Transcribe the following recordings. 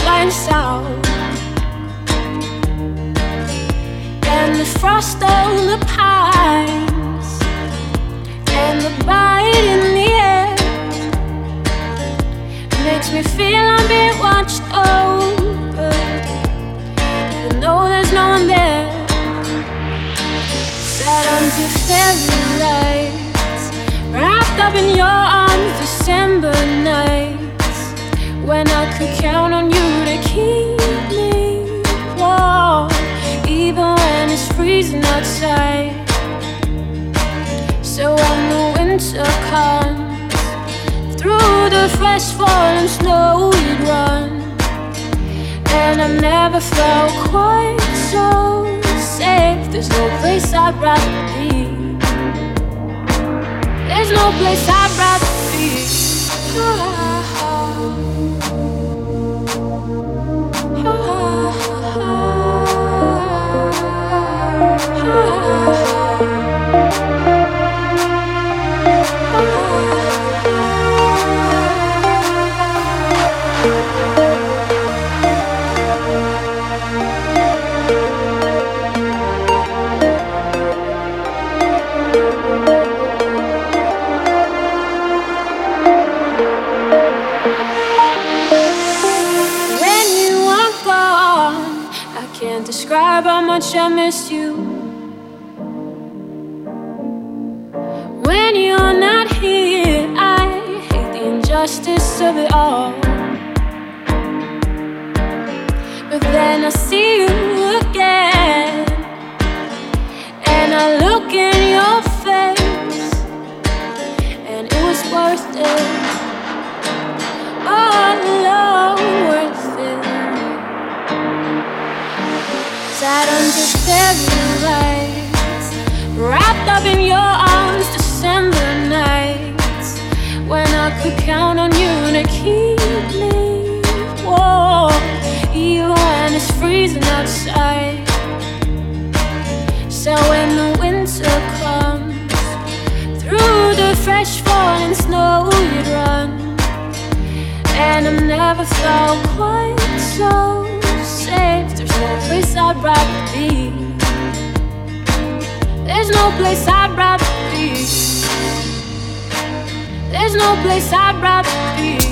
flying south. And the frost on the pines, and the bite in the air. Makes me feel I'm being watched over, even though there's no one there. Sat under fairy lights, wrapped up in your arms, December nights, when I could count on you to keep me warm, even when it's freezing outside. So when the winter comes, through the fresh fallen snow we'd run, and I've never felt quite so safe. There's no place I'd rather be. There's no place I'd rather be. When I can't describe how much I miss you. Injustice of it all. But then I see you again, and I look in your face, and it was worth it all alone worth it. Sat under fairy lights, wrapped up in your arms, December I could count on you to keep me warm, even when it's freezing outside. So when the winter comes, through the fresh falling snow you'd run. And I've never felt quite so safe. There's no place I'd rather be. There's no place I'd rather no place I'd rather be.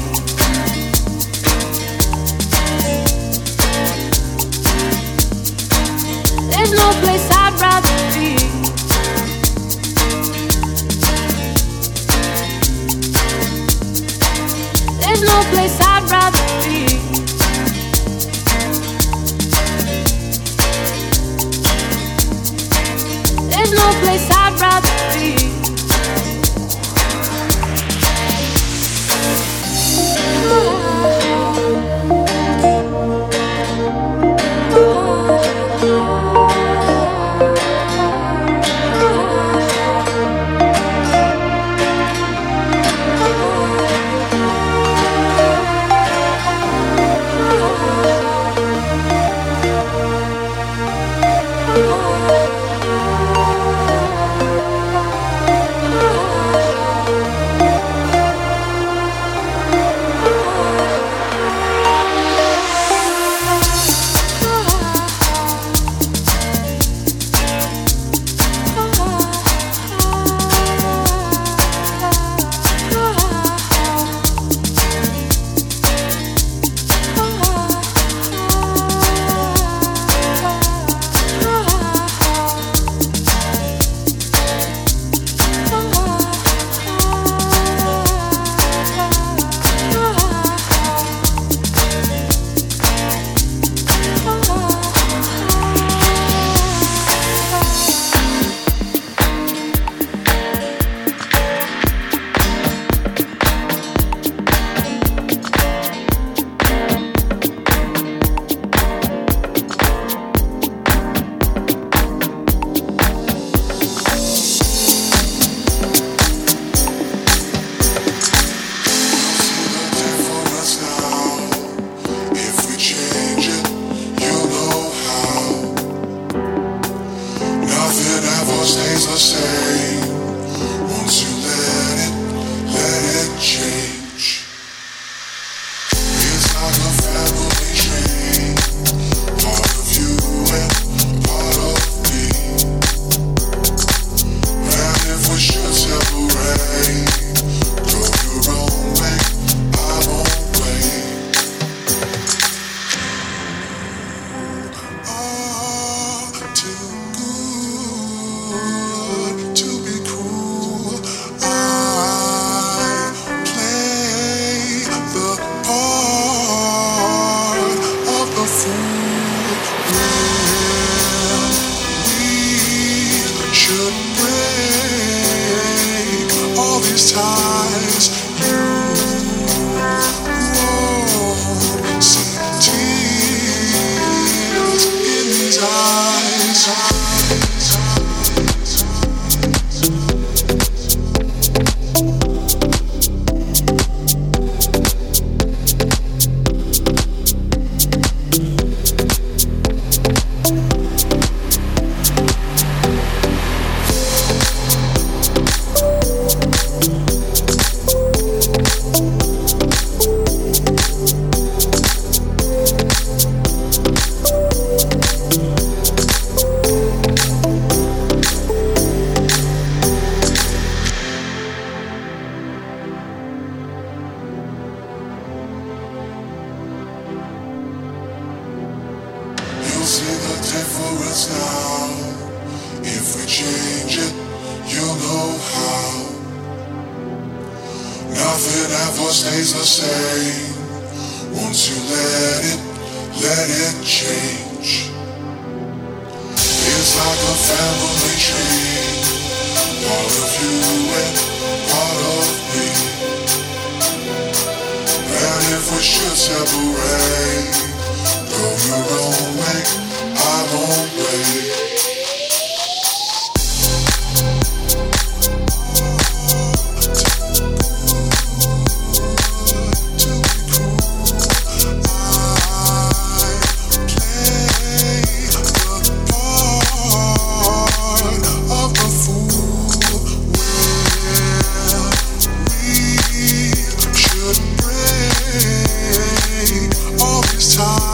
You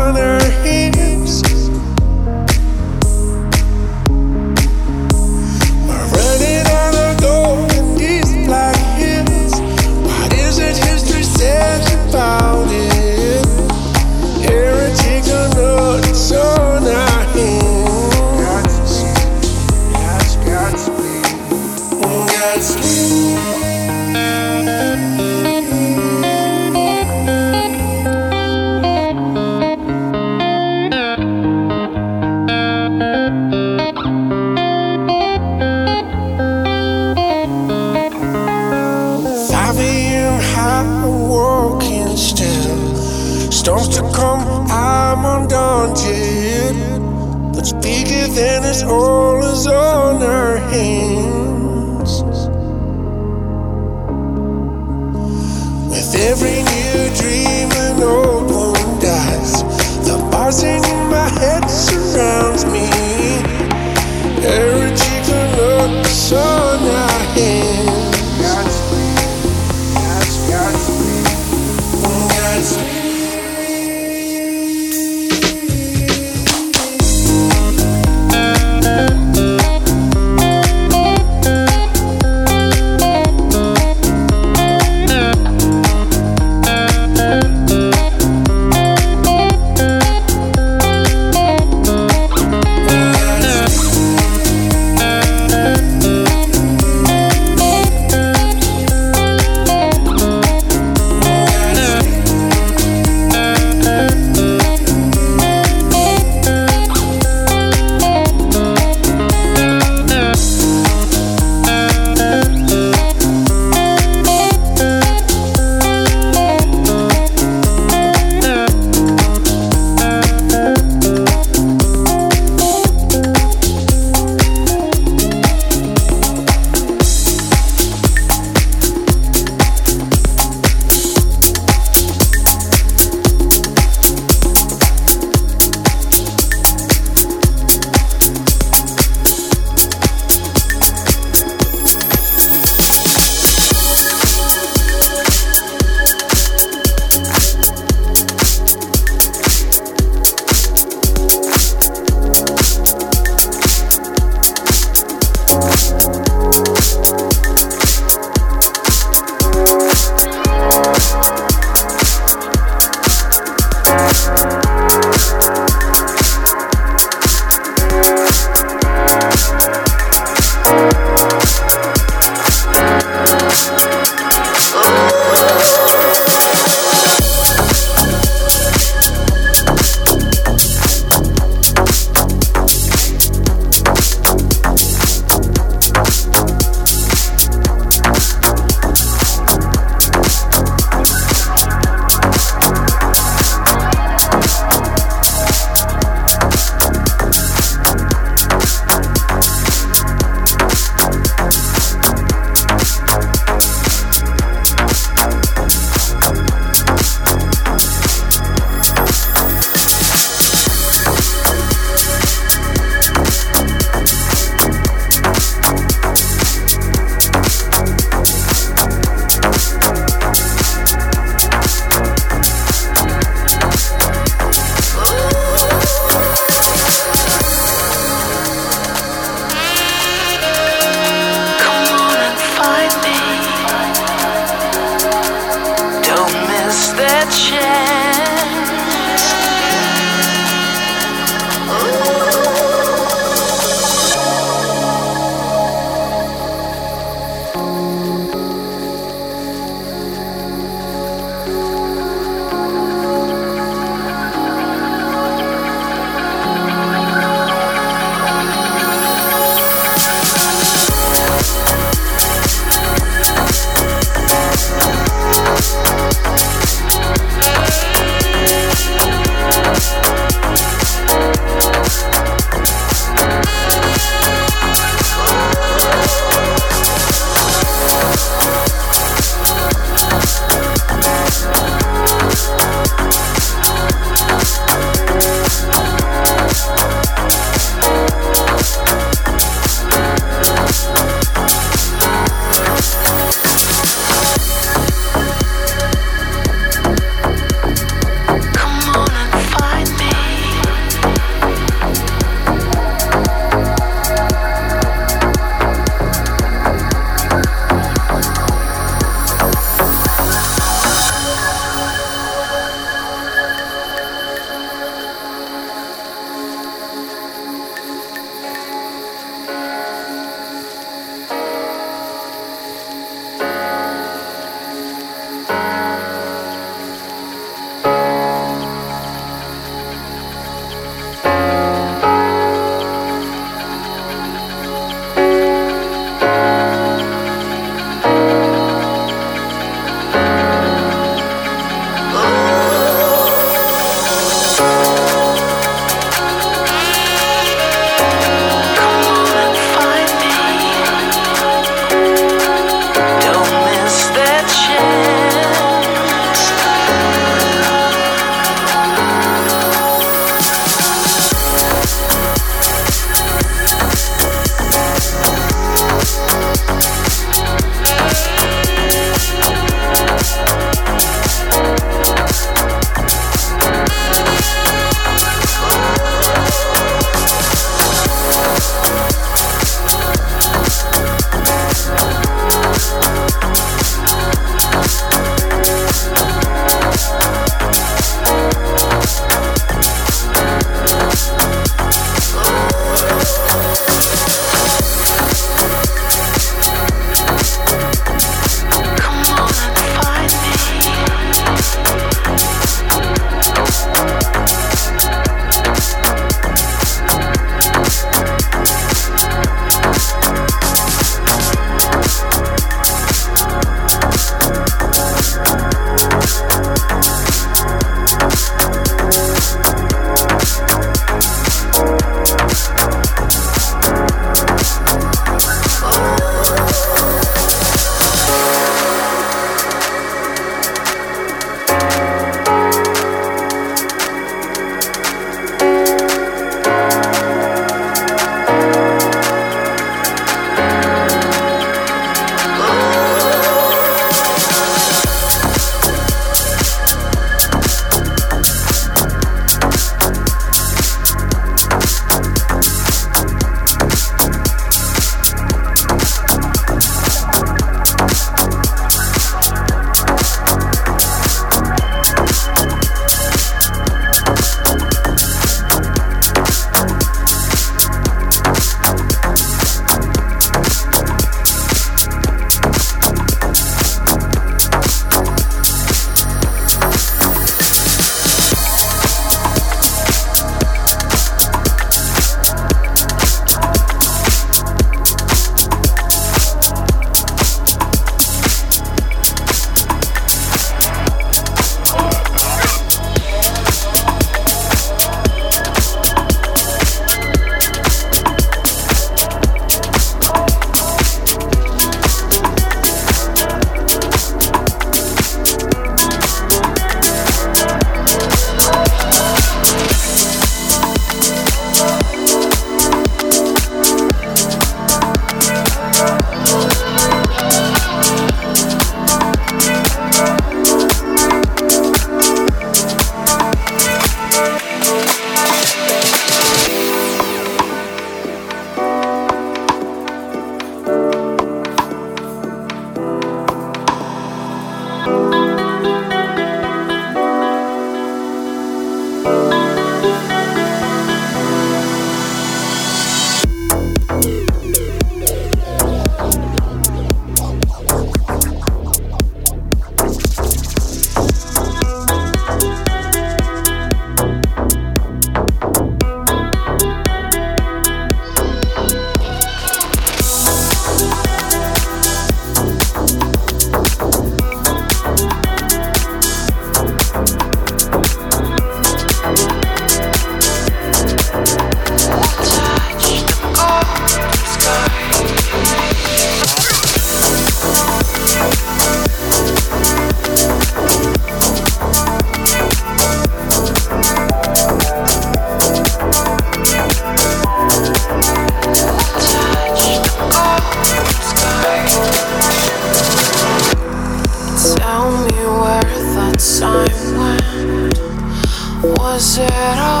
shadow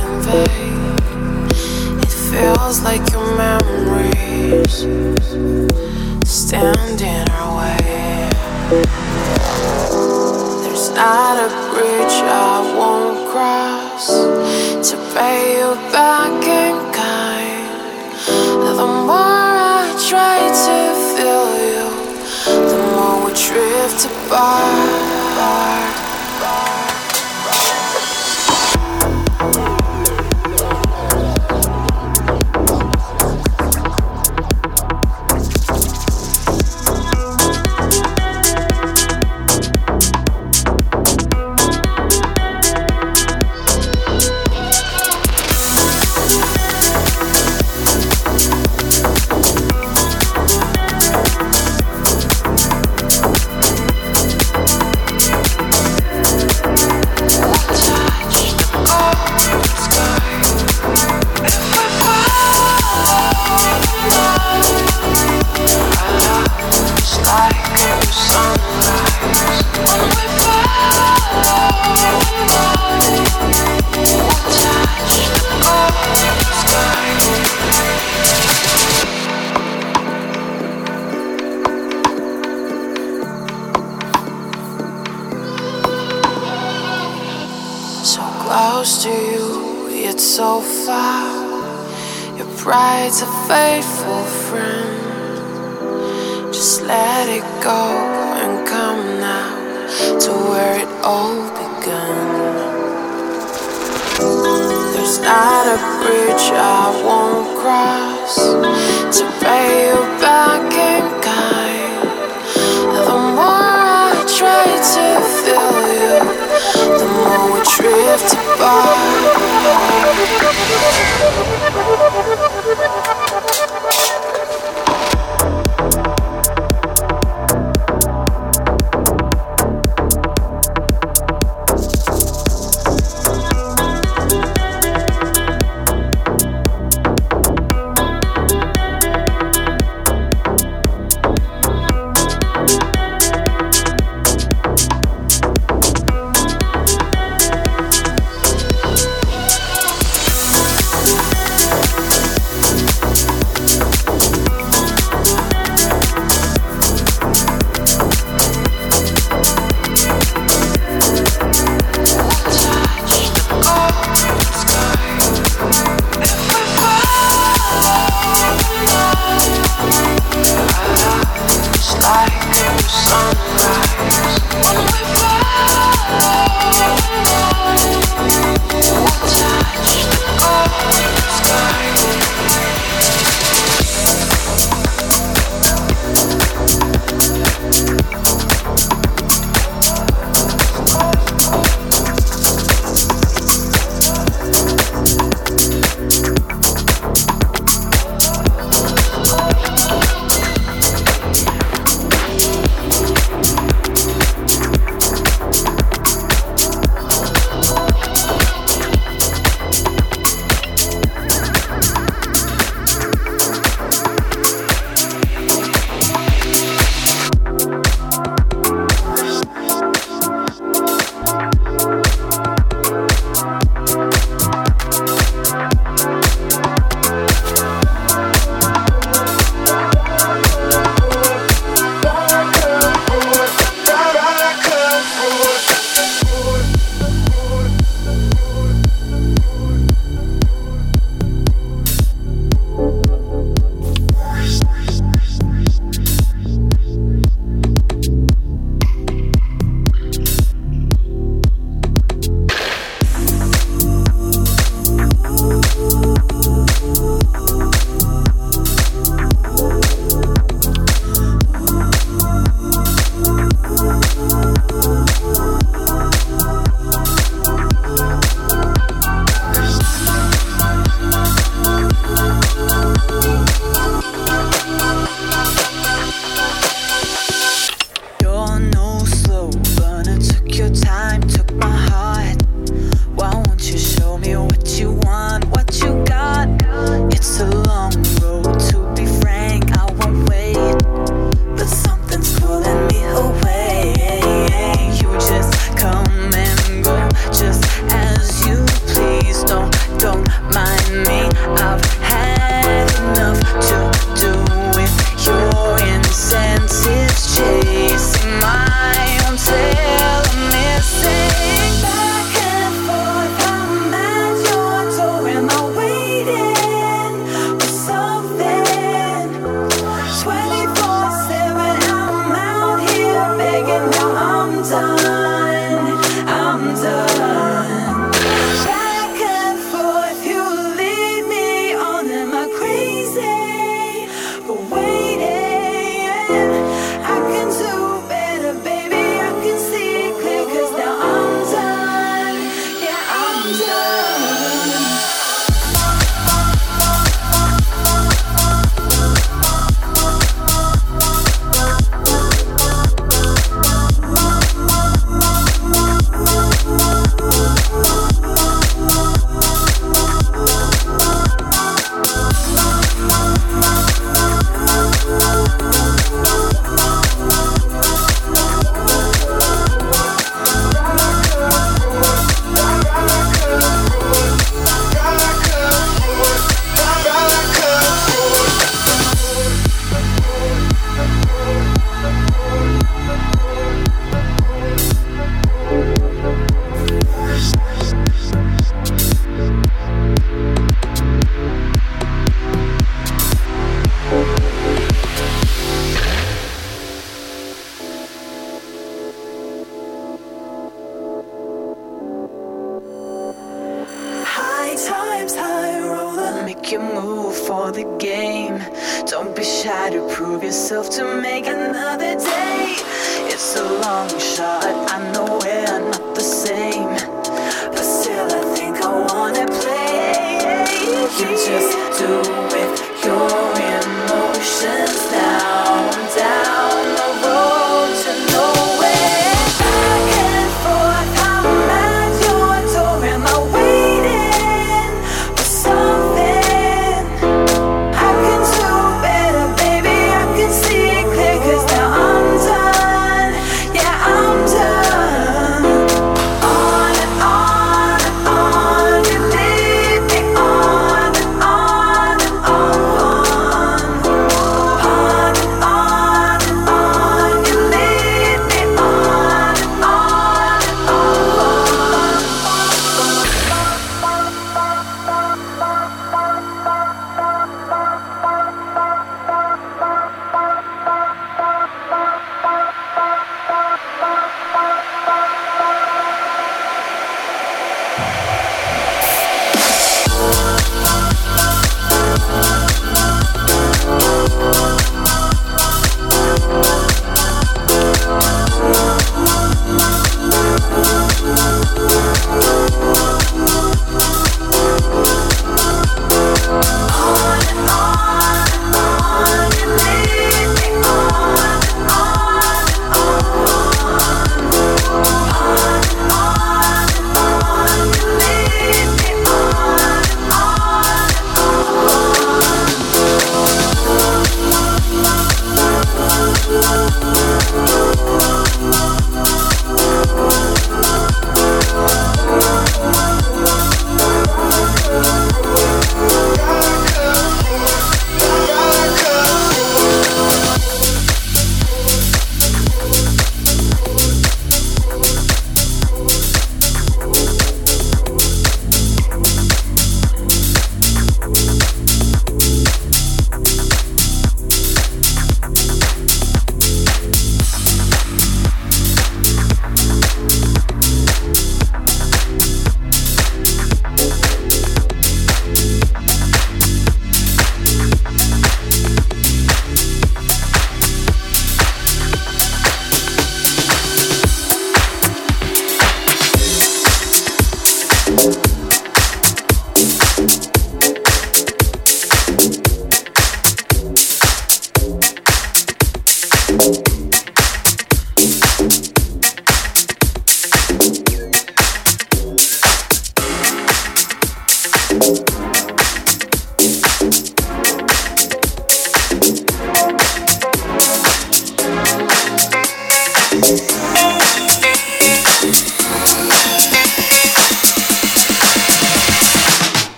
and vague. It feels like your memories stand in our way. There's not a bridge I won't cross to pay you back in kind. The more I try to feel you, the more we drift apart.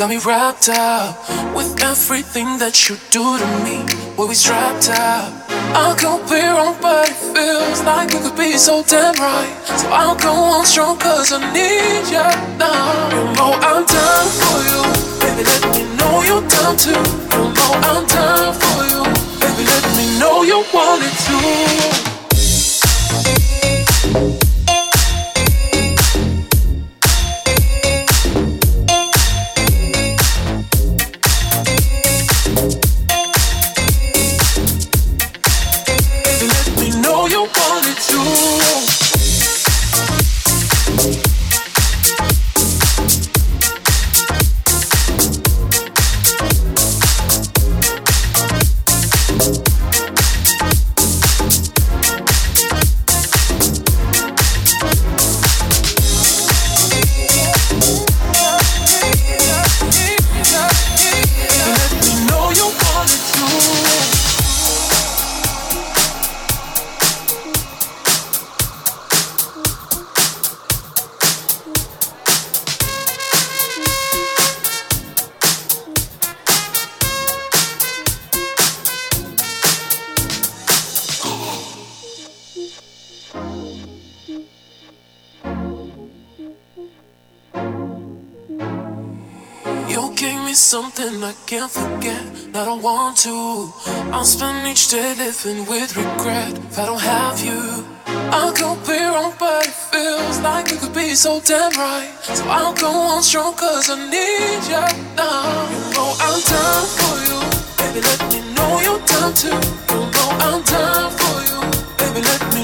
Got me wrapped up with everything that you do to me. Boy, we strapped up. I could be wrong, but it feels like we could be so damn right. So I'll go on strong, cause I need you now. You know I'm down for you. Baby, let me know you're down too. You know I'm down for you. Baby, let me know you want it too. Don't. I'll spend each day living with regret if I don't have you. I could be wrong, but it feels like you could be so damn right. So I'll go on strong, cause I need you now. You know I'm down for you. Baby, let me know you're down too. You know I'm down for you. Baby, let me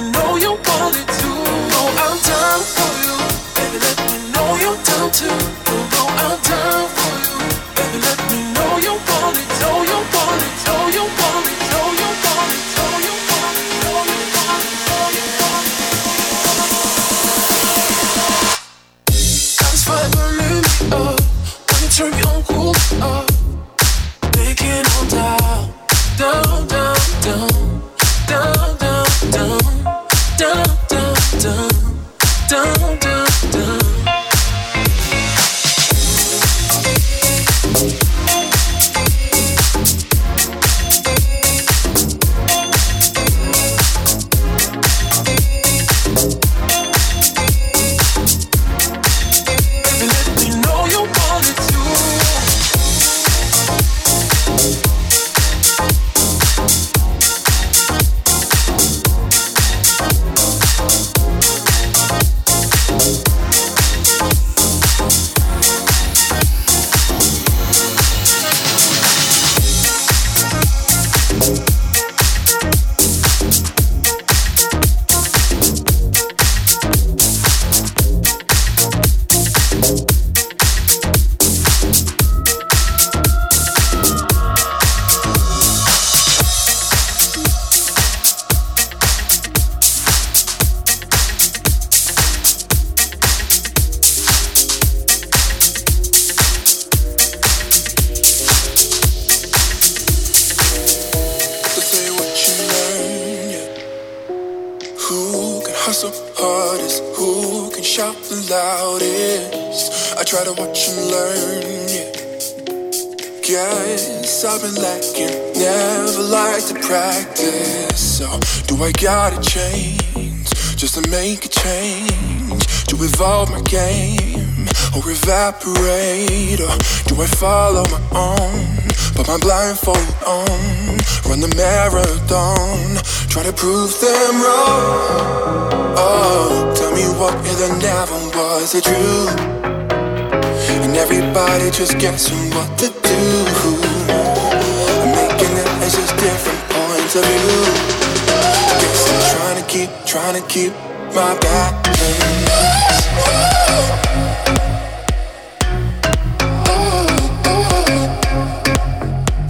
prove them wrong. Oh, tell me what the never was it true? And everybody just guessing what to do. I'm making it as just different points of view. I guess I'm trying to keep, trying to keep my balance.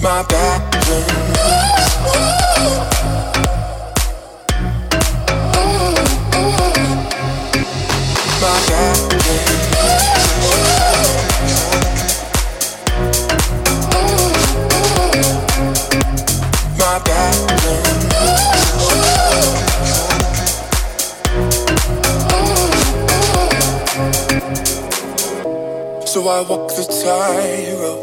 My balance. I walk the tightrope.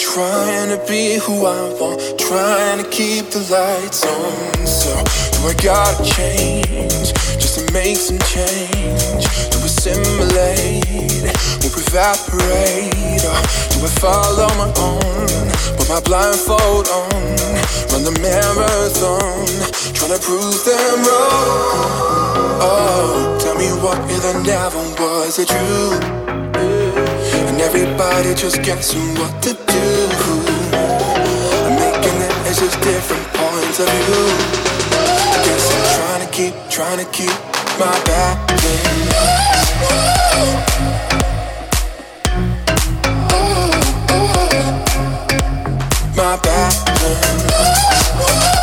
Trying to be who I want, trying to keep the lights on. So, do I gotta change just to make some change? To assimilate or evaporate? Or do I follow my own? Put my blindfold on, run the marathon, trying to prove them wrong. Oh, tell me what the never was it true? And everybody just guessing what to do. I'm making it as just different points of view. I guess I'm trying to keep, trying to keep my balance. My balance.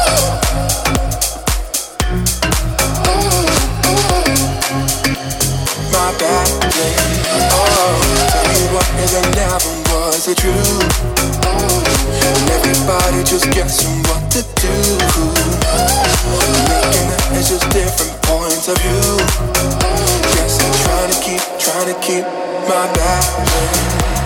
It never was it true? And everybody just guessing what to do. Making it as just different points of view. Guess I'm trying to keep, trying to keep my balance.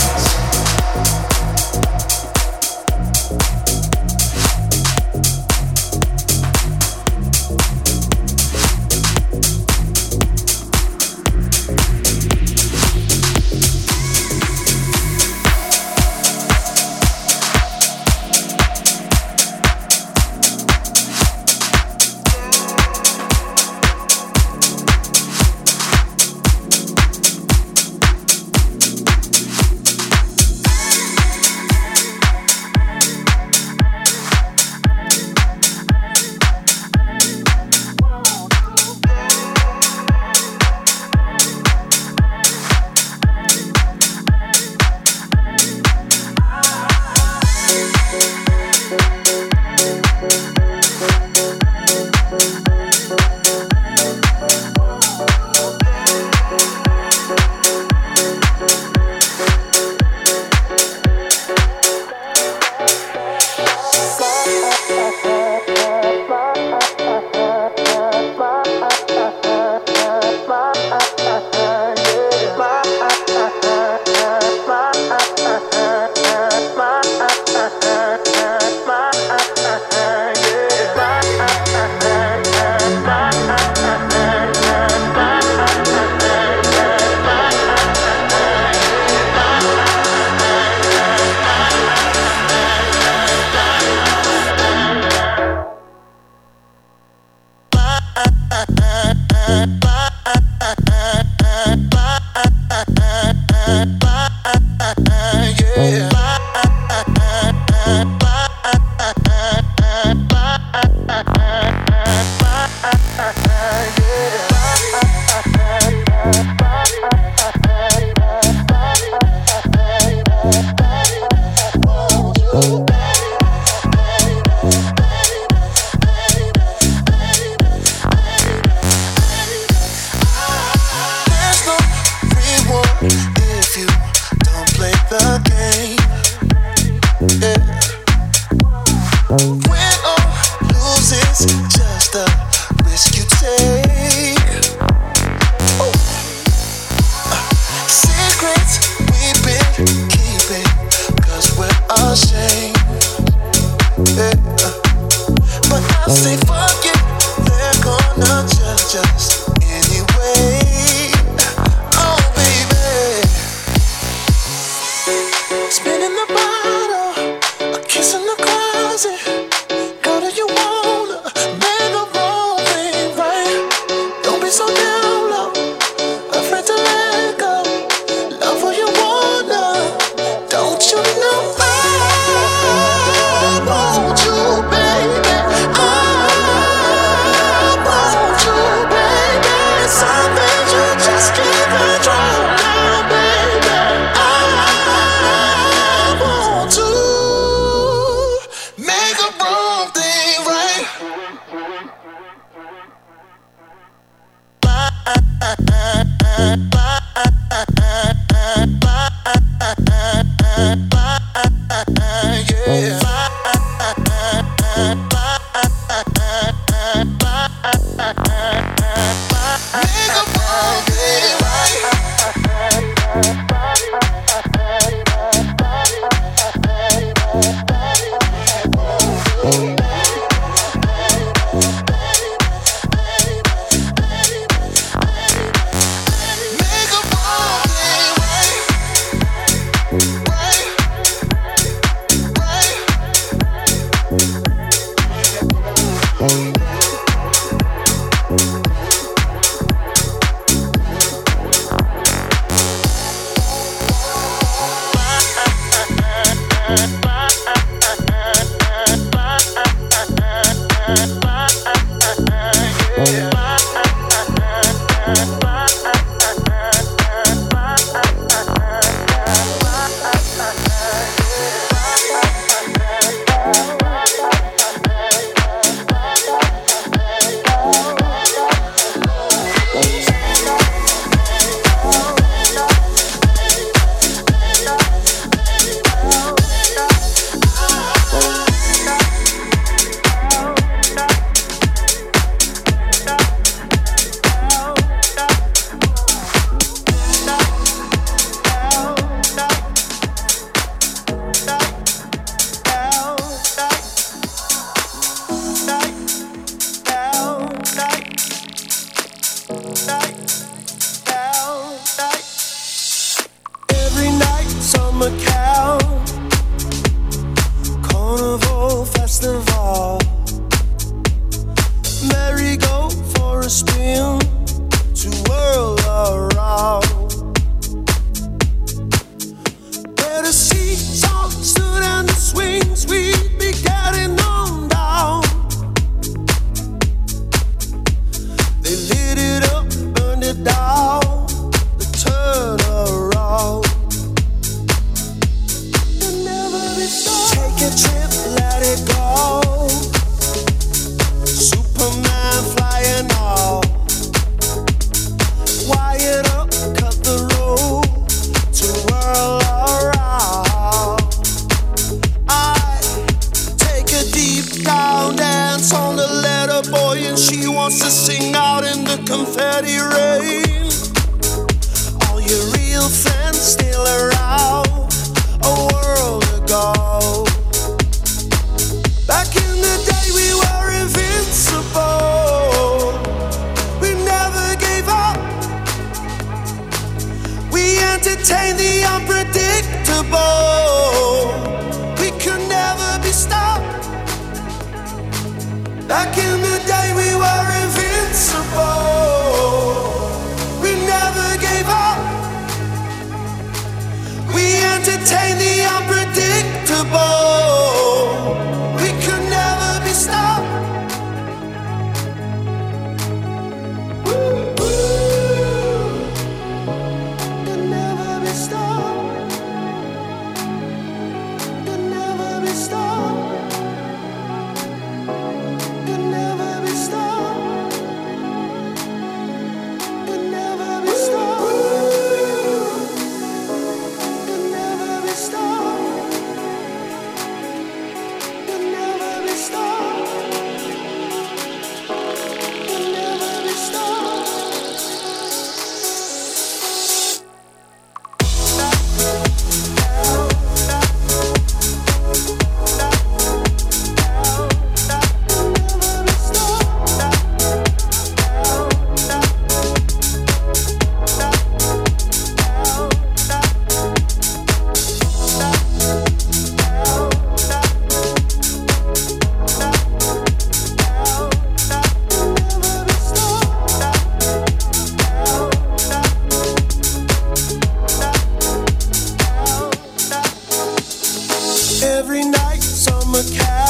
Stop